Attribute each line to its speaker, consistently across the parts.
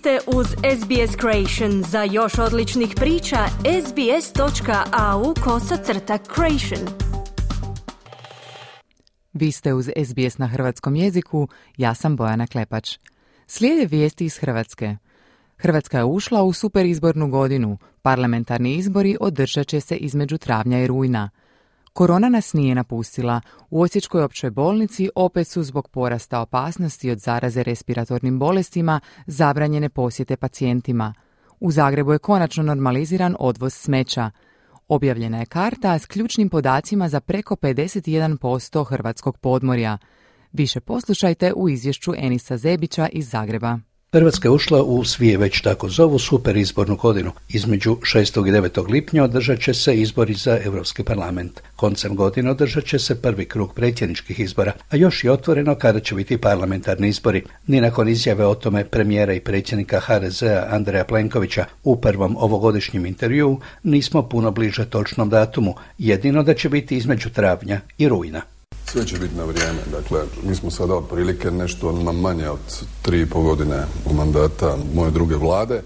Speaker 1: ste uz SBS Creation. Za još odličnih priča, sbs.au kosacrta creation.
Speaker 2: Vi ste uz SBS na hrvatskom jeziku, ja sam Bojana Klepač. Slijede vijesti iz Hrvatske. Hrvatska je ušla u superizbornu godinu. Parlamentarni izbori održat će se između travnja i rujna. Korona nas nije napustila. U Osječkoj općoj bolnici opet su zbog porasta opasnosti od zaraze respiratornim bolestima zabranjene posjete pacijentima. U Zagrebu je konačno normaliziran odvoz smeća. Objavljena je karta s ključnim podacima za preko 51% hrvatskog podmorja. Više poslušajte u izvješću Enisa Zebića iz Zagreba.
Speaker 3: Hrvatska je ušla u svije već tako zovu super izbornu godinu. Između 6. i 9. lipnja održat će se izbori za Europski parlament. Koncem godine održat će se prvi krug predsjedničkih izbora, a još je otvoreno kada će biti parlamentarni izbori. Ni nakon izjave o tome premijera i predsjednika HDZ-a Andreja Plenkovića u prvom ovogodišnjem intervjuu nismo puno bliže točnom datumu, jedino da će biti između travnja i rujna.
Speaker 4: Sve će biti na vrijeme. Dakle, mi smo sada otprilike nešto manje od tri i pol godine mandata moje druge vlade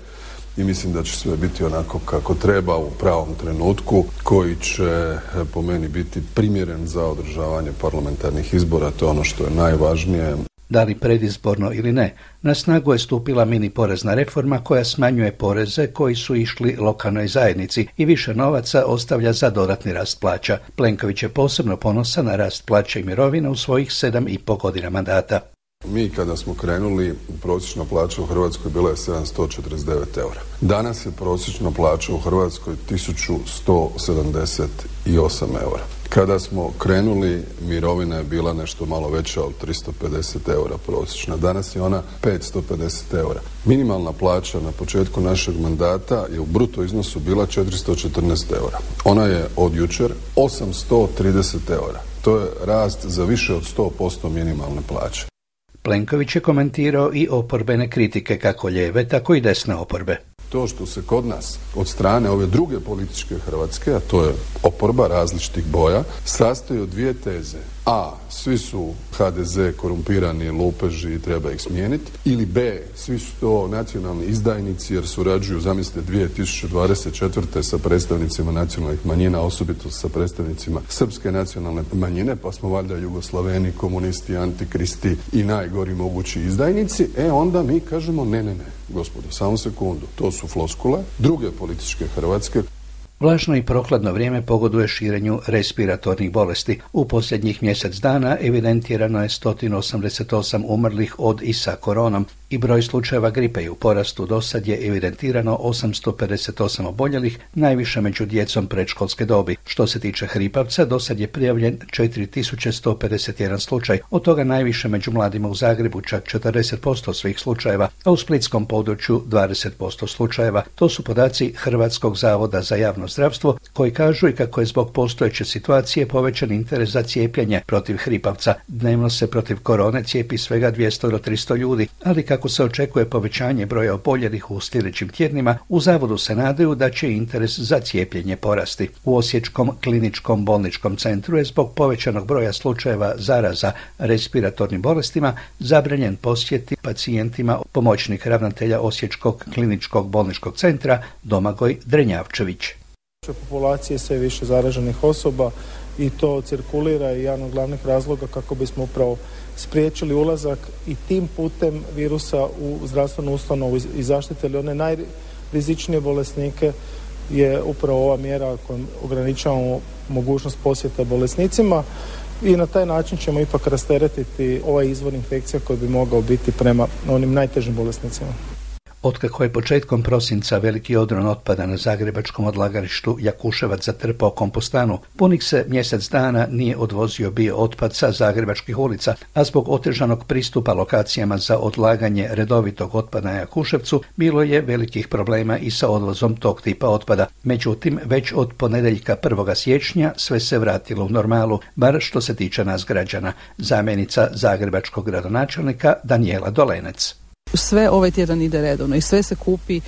Speaker 4: i mislim da će sve biti onako kako treba u pravom trenutku koji će po meni biti primjeren za održavanje parlamentarnih izbora. To je ono što je najvažnije
Speaker 3: da li predizborno ili ne, na snagu je stupila mini porezna reforma koja smanjuje poreze koji su išli lokalnoj zajednici i više novaca ostavlja za dodatni rast plaća. Plenković je posebno ponosan na rast plaća i mirovina u svojih sedam i po godina mandata.
Speaker 4: Mi kada smo krenuli, prosječna plaća u Hrvatskoj bila je 749 eura. Danas je prosječna plaća u Hrvatskoj 1178 eura. Kada smo krenuli, mirovina je bila nešto malo veća od 350 eura prosječna. Danas je ona 550 eura. Minimalna plaća na početku našeg mandata je u bruto iznosu bila 414 eura. Ona je od jučer 830 eura. To je rast za više od 100% minimalne plaće.
Speaker 3: Plenković je komentirao i oporbene kritike kako lijeve, tako i desne oporbe
Speaker 4: to što se kod nas od strane ove druge političke Hrvatske, a to je oporba različitih boja, sastoji od dvije teze. A, svi su HDZ korumpirani lupeži i treba ih smijeniti. Ili B, svi su to nacionalni izdajnici jer surađuju, zamislite, 2024. sa predstavnicima nacionalnih manjina, osobito sa predstavnicima srpske nacionalne manjine, pa smo valjda jugoslaveni, komunisti, antikristi i najgori mogući izdajnici. E, onda mi kažemo ne, ne, ne, gospodo, samo sekundu. To su floskule druge političke Hrvatske
Speaker 3: Vlažno i prokladno vrijeme pogoduje širenju respiratornih bolesti. U posljednjih mjesec dana evidentirano je 188 umrlih od i sa koronom i broj slučajeva gripe i u porastu. Do sad je evidentirano 858 oboljelih, najviše među djecom predškolske dobi. Što se tiče hripavca, do sad je prijavljen 4151 slučaj, od toga najviše među mladima u Zagrebu, čak 40% svih slučajeva, a u splitskom području 20% slučajeva. To su podaci Hrvatskog zavoda za javno zdravstvo koji kažu i kako je zbog postojeće situacije povećan interes za cijepljenje protiv hripavca. Dnevno se protiv korone cijepi svega 200 do 300 ljudi, ali kako se očekuje povećanje broja oboljelih u sljedećim tjednima, u zavodu se nadaju da će interes za cijepljenje porasti. U Osječkom kliničkom bolničkom centru je zbog povećanog broja slučajeva zaraza respiratornim bolestima zabranjen posjeti pacijentima pomoćnik ravnatelja Osječkog kliničkog bolničkog centra Domagoj Drenjavčević
Speaker 5: populacije sve više zaraženih osoba i to cirkulira i jedan od glavnih razloga kako bismo upravo spriječili ulazak i tim putem virusa u zdravstvenu ustanovu i zaštitili one najrizičnije bolesnike je upravo ova mjera kojom ograničavamo mogućnost posjeta bolesnicima i na taj način ćemo ipak rasteretiti ovaj izvor infekcija koji bi mogao biti prema onim najtežim bolesnicima.
Speaker 3: Otkako je početkom prosinca veliki odron otpada na zagrebačkom odlagalištu Jakuševac zatrpao kompostanu, punih se mjesec dana nije odvozio bio otpad sa zagrebačkih ulica, a zbog otežanog pristupa lokacijama za odlaganje redovitog otpada na Jakuševcu bilo je velikih problema i sa odvozom tog tipa otpada. Međutim, već od ponedjeljka 1. siječnja sve se vratilo u normalu, bar što se tiče nas građana. Zamjenica zagrebačkog gradonačelnika Daniela Dolenec.
Speaker 6: Sve ovaj tjedan ide redovno i sve se kupi e,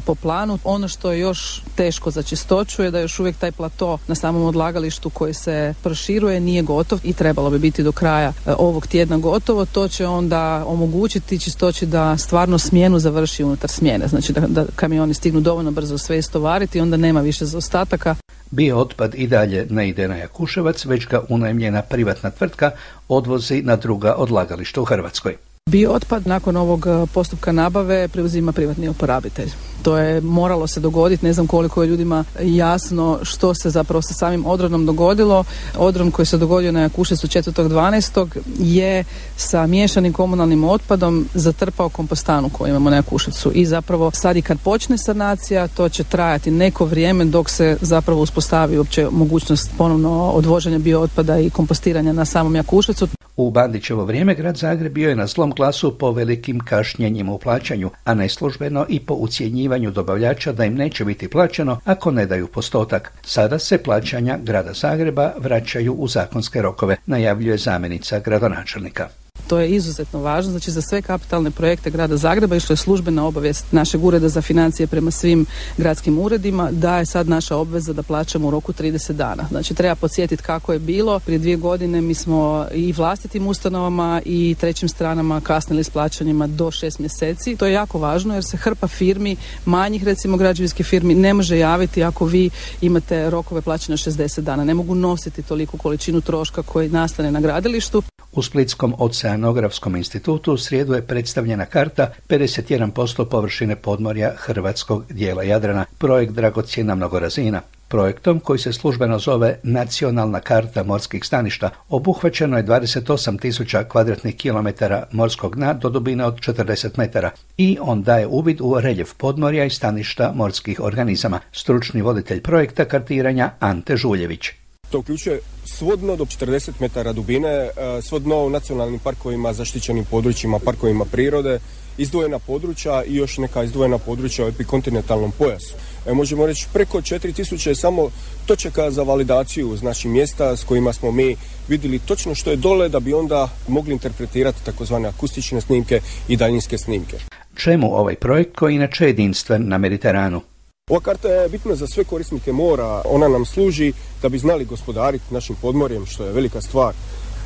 Speaker 6: po planu. Ono što je još teško za čistoću je da još uvijek taj plato na samom odlagalištu koji se proširuje nije gotov i trebalo bi biti do kraja e, ovog tjedna gotovo. To će onda omogućiti čistoći da stvarno smjenu završi unutar smjene. Znači da, da kamioni stignu dovoljno brzo sve istovariti i onda nema više zaostataka.
Speaker 3: Bio otpad i dalje ne ide na Jakuševac, već ga unajmljena privatna tvrtka odvozi na druga odlagališta u Hrvatskoj.
Speaker 6: Bio otpad nakon ovog e, postupka nabave preuzima privatni oporabitelj. To je moralo se dogoditi, ne znam koliko je ljudima jasno što se zapravo sa samim odrodom dogodilo. Odron koji se dogodio na Jakušecu 4.12. je sa miješanim komunalnim otpadom zatrpao kompostanu koju imamo na Jakuševcu i zapravo sad i kad počne sanacija to će trajati neko vrijeme dok se zapravo uspostavi uopće mogućnost ponovno odvoženja biootpada i kompostiranja na samom Jakuševcu.
Speaker 3: U Bandićevo vrijeme grad Zagreb bio je na slom glasu po velikim kašnjenjima u plaćanju, a neslužbeno i po ucjenjivanju dobavljača da im neće biti plaćeno ako ne daju postotak. Sada se plaćanja grada Zagreba vraćaju u zakonske rokove, najavljuje zamjenica gradonačelnika.
Speaker 6: To je izuzetno važno, znači za sve kapitalne projekte grada Zagreba išlo je službena obavijest našeg ureda za financije prema svim gradskim uredima da je sad naša obveza da plaćamo u roku 30 dana. Znači treba podsjetiti kako je bilo. Prije dvije godine mi smo i vlastitim ustanovama i trećim stranama kasnili s plaćanjima do šest mjeseci. To je jako važno jer se hrpa firmi, manjih recimo građevinskih firmi ne može javiti ako vi imate rokove plaćanja 60 dana. Ne mogu nositi toliku količinu troška koji nastane na gradilištu.
Speaker 3: U Splitskom oceanografskom institutu u srijedu je predstavljena karta 51% površine podmorja hrvatskog dijela Jadrana, projekt dragocjena mnogorazina. Projektom koji se službeno zove Nacionalna karta morskih staništa obuhvaćeno je 28 tisuća kvadratnih kilometara morskog dna do dubine od 40 metara i on daje uvid u reljef podmorja i staništa morskih organizama. Stručni voditelj projekta kartiranja Ante Žuljević.
Speaker 7: To uključuje svodno do 40 metara dubine, e, svodno u nacionalnim parkovima, zaštićenim područjima, parkovima prirode, izdvojena područja i još neka izdvojena područja u epikontinentalnom pojasu. E, možemo reći preko 4000 je samo točaka za validaciju, znači mjesta s kojima smo mi vidjeli točno što je dole da bi onda mogli interpretirati takozvane akustične snimke i daljinske snimke.
Speaker 3: Čemu ovaj projekt koji inače jedinstven na Mediteranu?
Speaker 7: Ova karta je bitna za sve korisnike mora, ona nam služi da bi znali gospodariti našim podmorjem, što je velika stvar,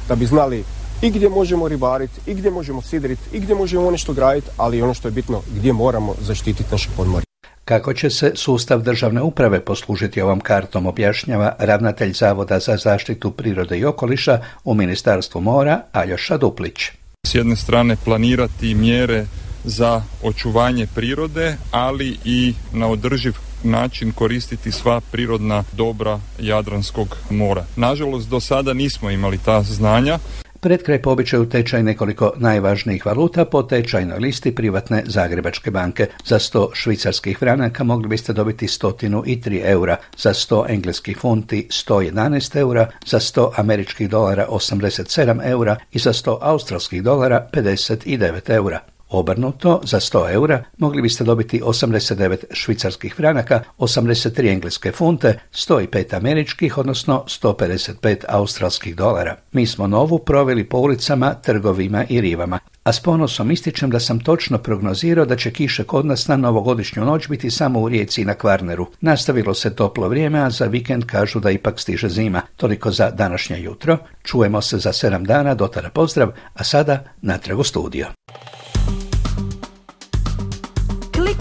Speaker 7: da bi znali i gdje možemo ribariti, i gdje možemo sidriti, i gdje možemo nešto graditi, ali ono što je bitno, gdje moramo zaštititi naše podmorje.
Speaker 3: Kako će se sustav državne uprave poslužiti ovom kartom objašnjava ravnatelj Zavoda za zaštitu prirode i okoliša u Ministarstvu mora Aljoša Duplić.
Speaker 8: S jedne strane planirati mjere za očuvanje prirode, ali i na održiv način koristiti sva prirodna dobra Jadranskog mora. Nažalost, do sada nismo imali ta znanja.
Speaker 3: Pred kraj po običaju tečaj nekoliko najvažnijih valuta po tečajnoj listi privatne Zagrebačke banke. Za 100 švicarskih franaka mogli biste dobiti 103 eura, za 100 engleskih funti 111 eura, za 100 američkih dolara 87 eura i za 100 australskih dolara 59 eura. Obrnuto, za 100 eura mogli biste dobiti 89 švicarskih franaka, 83 engleske funte, 105 američkih, odnosno 155 australskih dolara. Mi smo novu proveli po ulicama, trgovima i rivama, a s ponosom ističem da sam točno prognozirao da će kiše kod nas na novogodišnju noć biti samo u Rijeci i na Kvarneru. Nastavilo se toplo vrijeme, a za vikend kažu da ipak stiže zima. Toliko za današnje jutro. Čujemo se za 7 dana, dotara pozdrav, a sada natrag u studio.